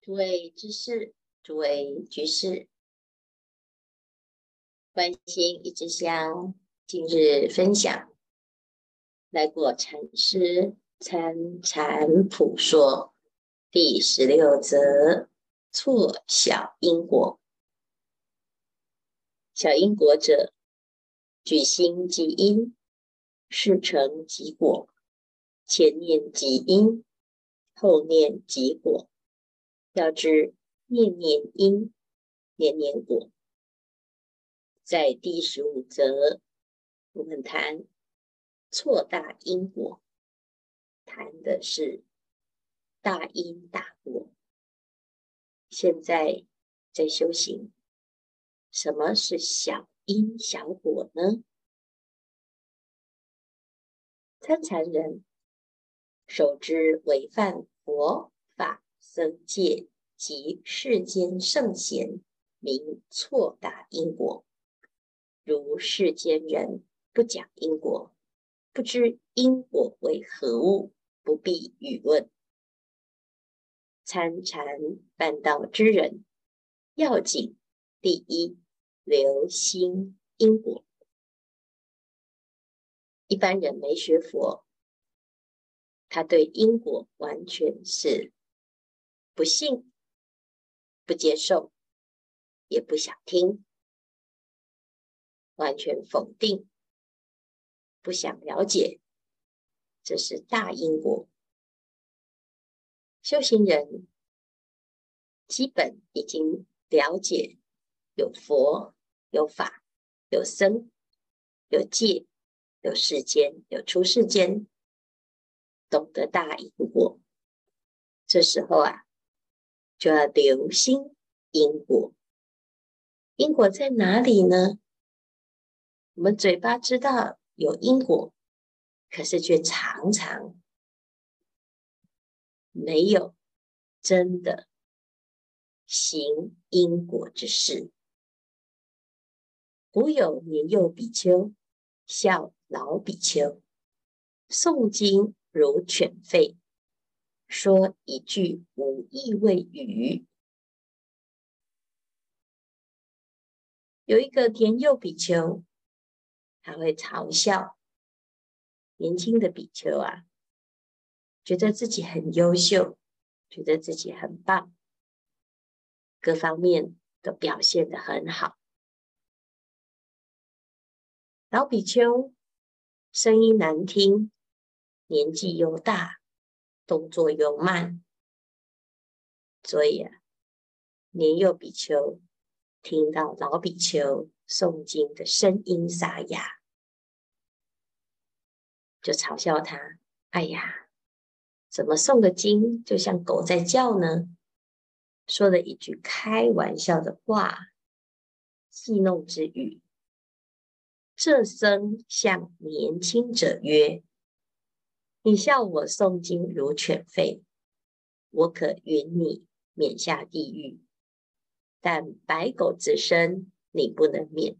诸位居士，诸位居士，关心一枝香，今日分享来过禅师参禅普说第十六则：错小因果。小因果者，举心即因，事成即果，前念即因，后念即果。要知念念因，念念果。在第十五则，我们谈错大因果，谈的是大因大果。现在在修行，什么是小因小果呢？参禅人守之违犯佛法。僧戒及世间圣贤，名错达因果。如世间人不讲因果，不知因果为何物，不必语问。参禅办道之人，要紧第一，留心因果。一般人没学佛，他对因果完全是。不信、不接受，也不想听，完全否定，不想了解，这是大因果。修行人基本已经了解，有佛、有法、有僧、有戒、有世间、有出世间，懂得大因果。这时候啊。就要留心因果，因果在哪里呢？我们嘴巴知道有因果，可是却常常没有真的行因果之事。古有年幼比丘笑老比丘，诵经如犬吠。说一句无意谓语。有一个年幼比丘，他会嘲笑年轻的比丘啊，觉得自己很优秀，觉得自己很棒，各方面都表现得很好。老比丘声音难听，年纪又大。动作又慢，所以啊，年幼比丘听到老比丘诵经的声音沙哑，就嘲笑他：“哎呀，怎么诵个经就像狗在叫呢？”说了一句开玩笑的话，戏弄之语。这僧向年轻者曰。你笑我诵经如犬吠，我可允你免下地狱，但白狗之身你不能免。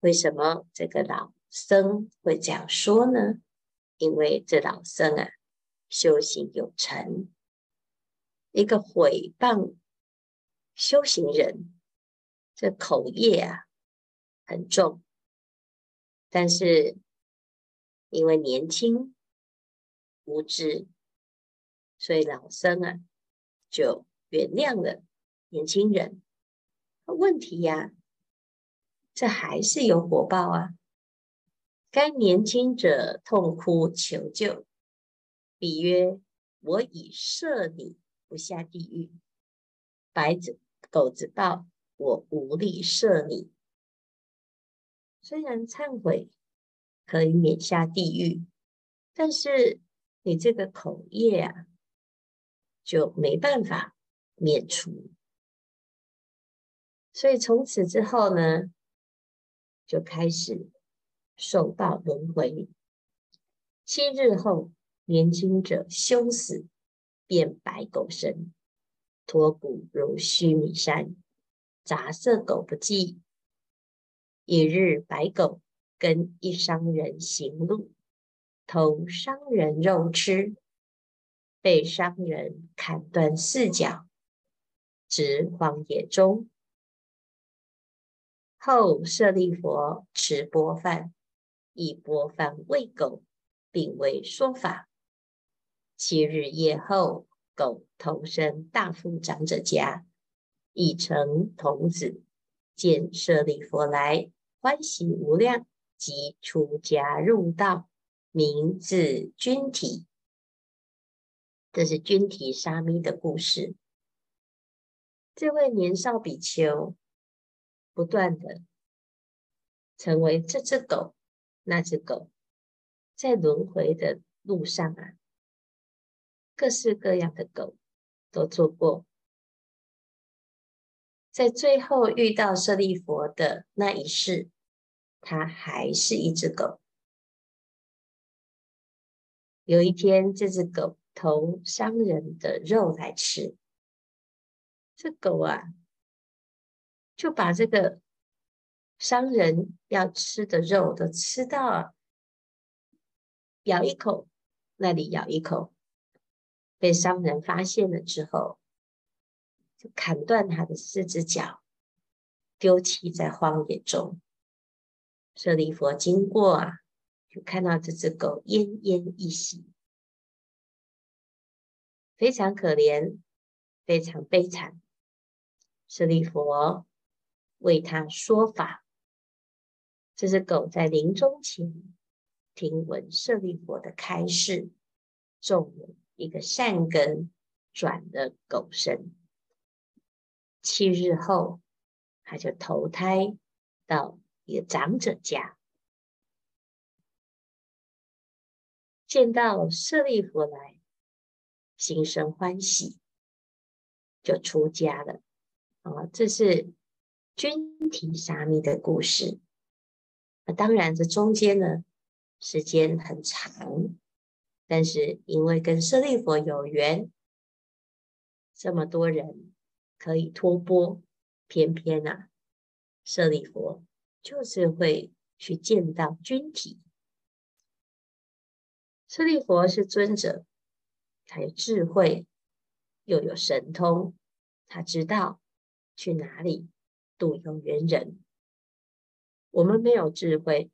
为什么这个老僧会这样说呢？因为这老僧啊，修行有成，一个毁谤修行人，这口业啊很重，但是。因为年轻无知，所以老僧啊就原谅了年轻人。问题呀、啊，这还是有果报啊！该年轻者痛哭求救，比曰：“我已赦你不下地狱。”白子狗子报，我无力赦你。虽然忏悔。可以免下地狱，但是你这个口业啊，就没办法免除。所以从此之后呢，就开始受报轮回。七日后，年轻者休死，变白狗身，脱骨如须弥山，杂色狗不计。一日，白狗。跟一商人行路，偷商人肉吃，被商人砍断四脚，执荒野中。后舍利弗持钵饭，以钵饭喂狗，并为说法。七日夜后，狗投生大富长者家，已成童子，见舍利佛来，欢喜无量，即出家入道，名字君提。这是君提沙弥的故事。这位年少比丘，不断的成为这只狗，那只狗，在轮回的路上啊，各式各样的狗都做过。在最后遇到舍利弗的那一世，它还是一只狗。有一天，这只狗。偷商人的肉来吃，这狗啊，就把这个商人要吃的肉都吃到，咬一口，那里咬一口，被商人发现了之后，就砍断他的四只脚，丢弃在荒野中。舍利弗经过啊，就看到这只狗奄奄一息。非常可怜，非常悲惨。舍利弗为他说法。这只狗在临终前听闻舍利弗的开示，种了一个善根，转了狗身。七日后，他就投胎到一个长者家，见到舍利弗来。心生欢喜，就出家了。啊，这是君提沙弥的故事。那当然，这中间呢，时间很长，但是因为跟舍利弗有缘，这么多人可以托钵，偏偏啊，舍利弗就是会去见到君体。舍利弗是尊者。他有智慧，又有神通，他知道去哪里度有缘人。我们没有智慧，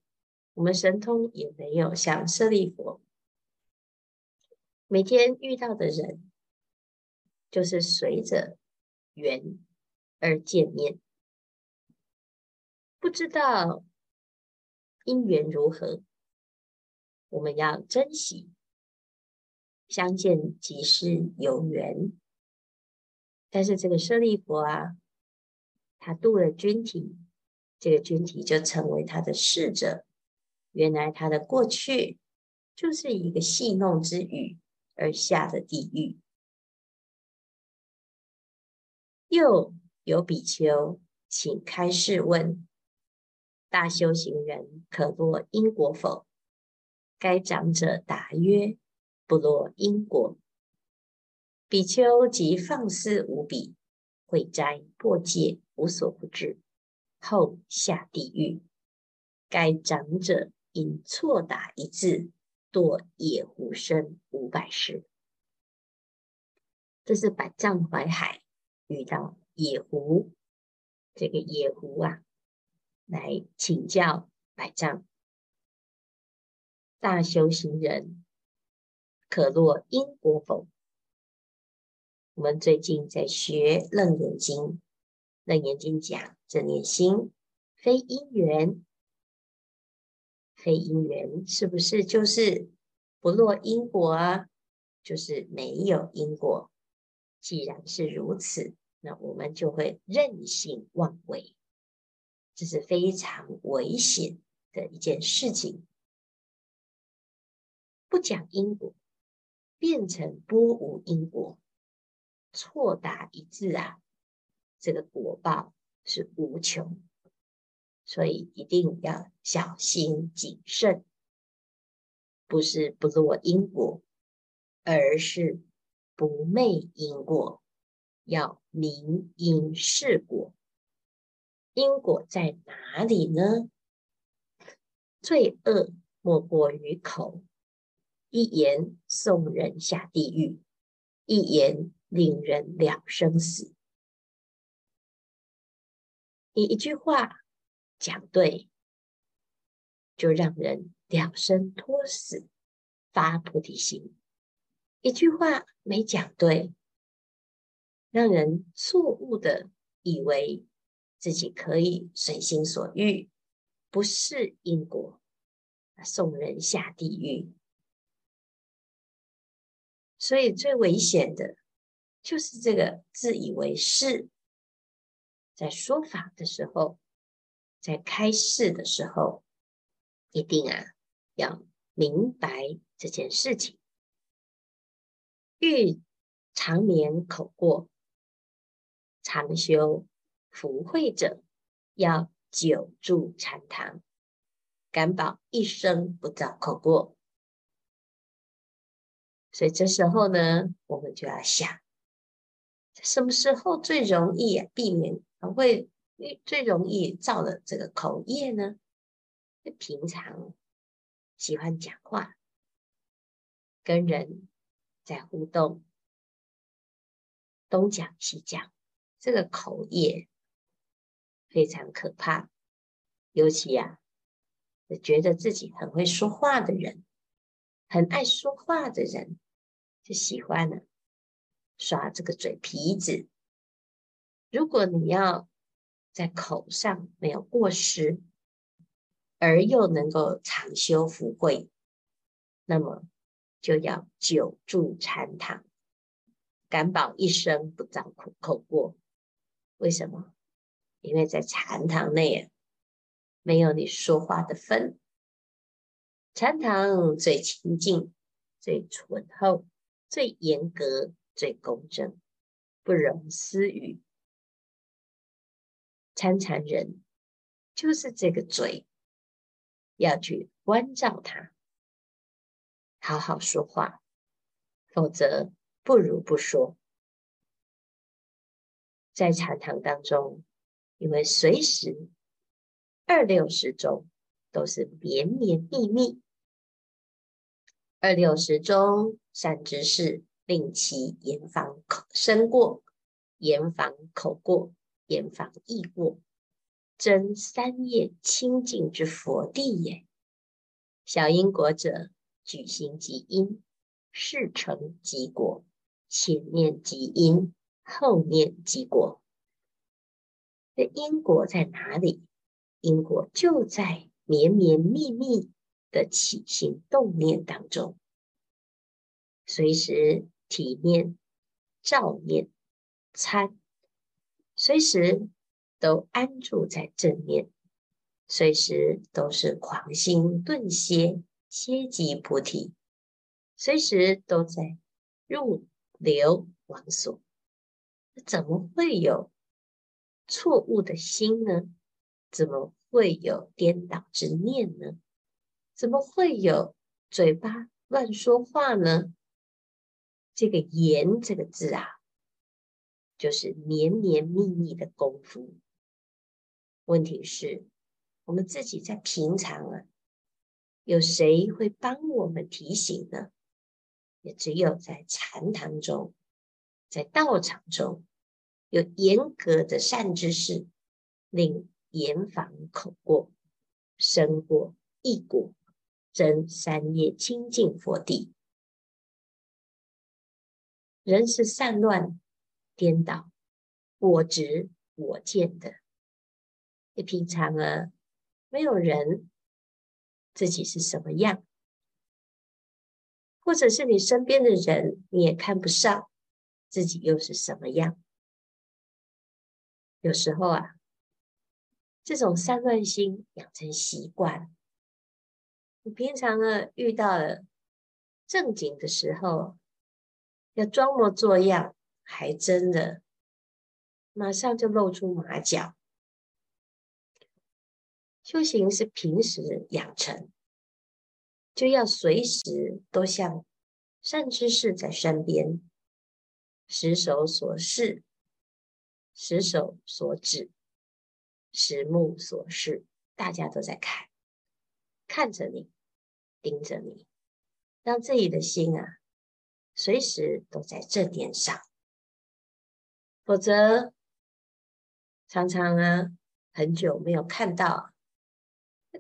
我们神通也没有像舍利弗，每天遇到的人就是随着缘而见面，不知道因缘如何，我们要珍惜。相见即是有缘，但是这个舍利弗啊，他度了君提，这个君体就成为他的侍者。原来他的过去就是一个戏弄之语而下的地狱。又有比丘请开示问：大修行人可落因果否？该长者答曰。不落因果，比丘即放肆无比，毁斋破戒，无所不至，后下地狱。该长者因错打一字，堕野狐身五百世。这是百丈怀海遇到野狐，这个野狐啊，来请教百丈大修行人。可落因果否？我们最近在学《楞严经》，《楞严经》讲正念心非因缘，非因缘是不是就是不落因果啊？就是没有因果。既然是如此，那我们就会任性妄为，这是非常危险的一件事情。不讲因果。变成波无因果，错打一字啊，这个果报是无穷，所以一定要小心谨慎，不是不落因果，而是不昧因果，要明因识果。因果在哪里呢？罪恶莫过于口。一言送人下地狱，一言令人了生死。你一句话讲对，就让人了生脱死，发菩提心；一句话没讲对，让人错误的以为自己可以随心所欲，不是因果，送人下地狱。所以最危险的，就是这个自以为是。在说法的时候，在开示的时候，一定啊要明白这件事情。欲长免口过，常修福慧者，要久住禅堂，敢保一生不造口过。所以这时候呢，我们就要想，什么时候最容易避免？会最容易造的这个口业呢？平常喜欢讲话，跟人在互动，东讲西讲，这个口业非常可怕。尤其呀、啊，觉得自己很会说话的人，很爱说话的人，就喜欢呢耍这个嘴皮子。如果你要在口上没有过失，而又能够长修福慧，那么就要久住禅堂，敢保一生不造口口过。为什么？因为在禅堂内啊没有你说话的份。禅堂最清净、最醇厚、最严格、最公正，不容私语。参禅人就是这个嘴，要去关照他，好好说话，否则不如不说。在禅堂当中，因为随时二六十中都是绵绵密密，二六十中善知识令其严防口身过，严防口过。严防意过，真三业清净之佛地也。小因果者，举心即因，事成即果，前念即因，后念即果。这因果在哪里？因果就在绵绵密密的起心动念当中，随时体念、照念、参。随时都安住在正念，随时都是狂心顿歇，歇即菩提，随时都在入流往所，怎么会有错误的心呢？怎么会有颠倒之念呢？怎么会有嘴巴乱说话呢？这个言这个字啊。就是绵绵密密的功夫。问题是，我们自己在平常啊，有谁会帮我们提醒呢？也只有在禅堂中，在道场中，有严格的善知识，令严防口过、身过、意过，真三业清净佛地。人是散乱。颠倒、我执、我见的，你平常啊，没有人自己是什么样，或者是你身边的人，你也看不上自己又是什么样。有时候啊，这种散乱心养成习惯，你平常呢遇到了正经的时候，要装模作样。还真的，马上就露出马脚。修行是平时养成，就要随时都像善知识在身边，时手所示，十手所指，十目所视，大家都在看，看着你，盯着你，让自己的心啊随时都在这点上，否则常常啊，很久没有看到，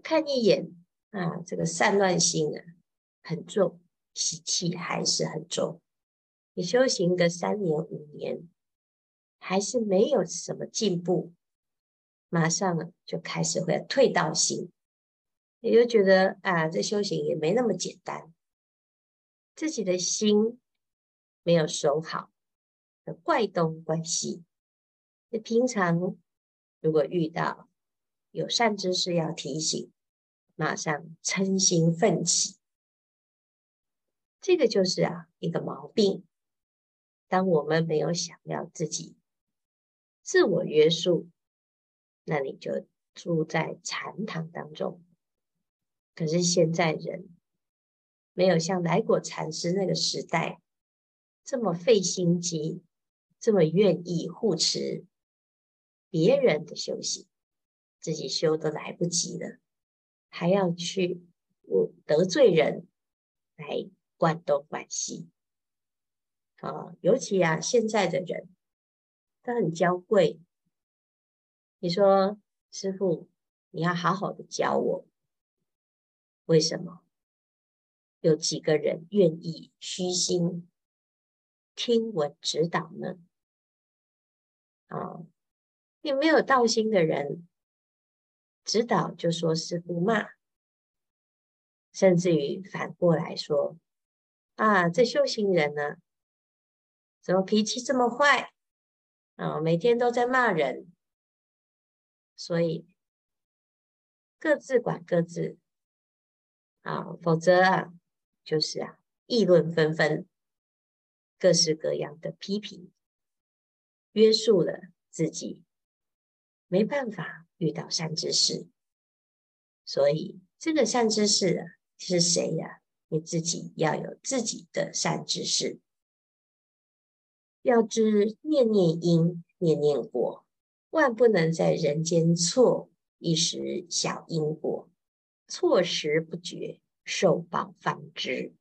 看一眼啊，这个散乱心啊很重，习气还是很重。你修行个三年五年，还是没有什么进步，马上就开始会退道心，也就觉得啊，这修行也没那么简单，自己的心没有守好，怪东怪西。那平常如果遇到有善知识要提醒，马上嗔心奋起，这个就是啊一个毛病。当我们没有想要自己自我约束，那你就住在禅堂当中。可是现在人没有像来果禅师那个时代这么费心机，这么愿意护持别人的修行，自己修都来不及了，还要去我得罪人来灌东灌西。啊，尤其啊，现在的人他很娇贵。你说，师傅，你要好好的教我，为什么？有几个人愿意虚心听闻指导呢？啊，有没有道心的人指导就说师傅骂，甚至于反过来说啊，这修行人呢？怎么脾气这么坏啊？每天都在骂人，所以各自管各自啊，否则啊，就是啊，议论纷纷，各式各样的批评，约束了自己，没办法遇到善知识。所以这个善知识啊，是谁呀、你自己要有自己的善知识。要知念念因，念念果，万不能在人间错一时小因果，错时不觉，受报方知。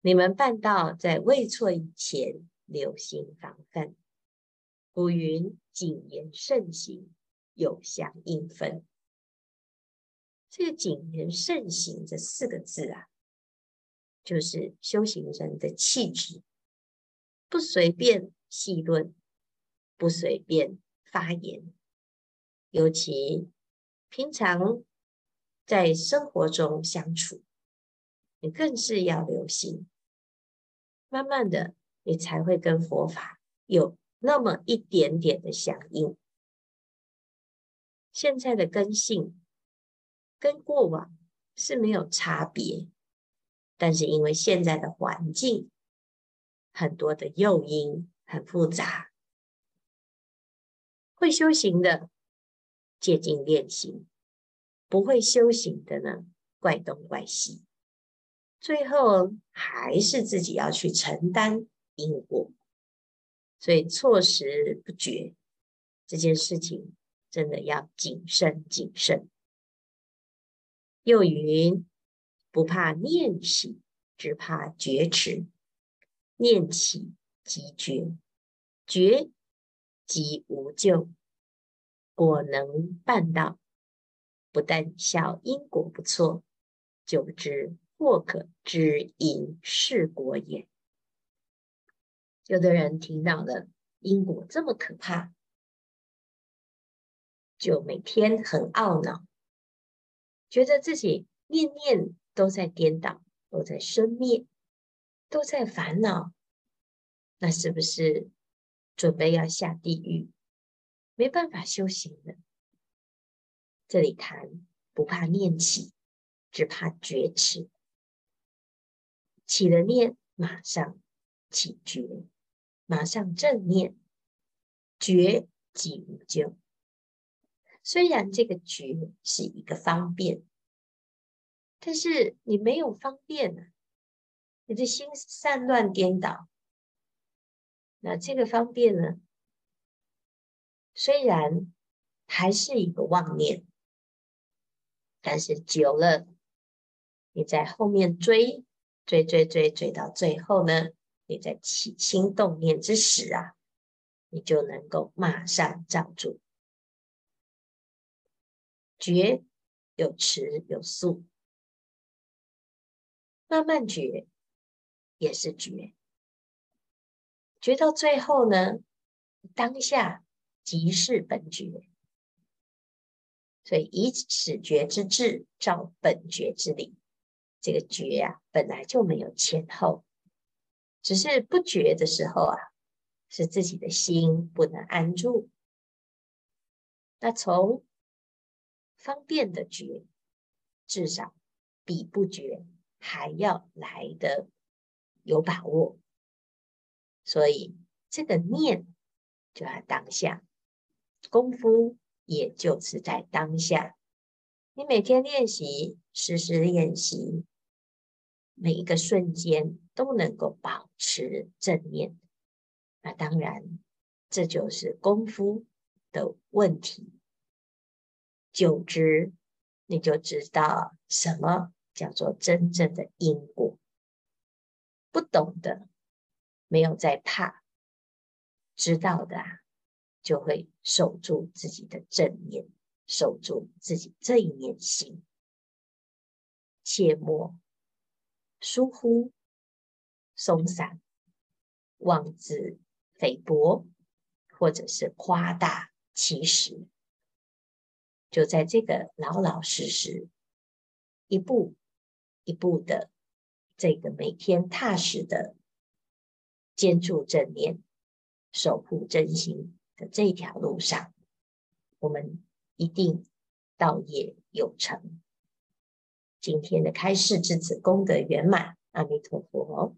你们办道在未错以前，留心防范。古云：谨言慎行，有相应分。这个“谨言慎行”这四个字啊，就是修行人的气质。不随便戏论，不随便发言，尤其平常在生活中相处，你更是要留心。慢慢的，你才会跟佛法有那么一点点的响应。现在的根性跟过往是没有差别，但是因为现在的环境。很多的诱因很复杂，会修行的借境练习，不会修行的呢，怪东怪西，最后还是自己要去承担因果，所以错时不觉这件事情真的要谨慎谨慎。又云：不怕念习，只怕觉迟。念起即觉，觉即无咎。果能办到，不但晓因果不错，久之或可知因是果也。有的人听到了因果这么可怕，就每天很懊恼，觉得自己念念都在颠倒，都在生灭。都在烦恼，那是不是准备要下地狱？没办法修行了。这里谈不怕念起，只怕觉迟。起了念，马上起觉，马上正念，觉即无咎。虽然这个觉是一个方便，但是你没有方便呢、你的心散乱颠倒，那这个方便呢？虽然还是一个妄念，但是久了，你在后面追追追追追到最后呢，你在起心动念之时啊，你就能够马上照住。觉有迟有速，慢慢觉也是觉，觉到最后呢，当下即是本觉。所以以此觉之智照本觉之理，这个觉、啊、本来就没有前后，只是不觉的时候啊，是自己的心不能安住。那从方便的觉，至少比不觉还要来得有把握。所以这个念就在当下功夫。也就是在当下，你每天练习，时时练习，每一个瞬间都能够保持正念。那当然，这就是功夫的问题。久之，你就知道什么叫做真正的因果。不懂的，没有在怕；知道的啊。就会守住自己的正念，守住自己这一念心，切莫疏忽、松散、妄自菲薄，或者是夸大其实。就在这个老老实实、一步一步的这个每天踏实的坚住正念，守护真心。的这条路上，我们一定道业有成。今天的开示至此功德圆满，阿弥陀佛。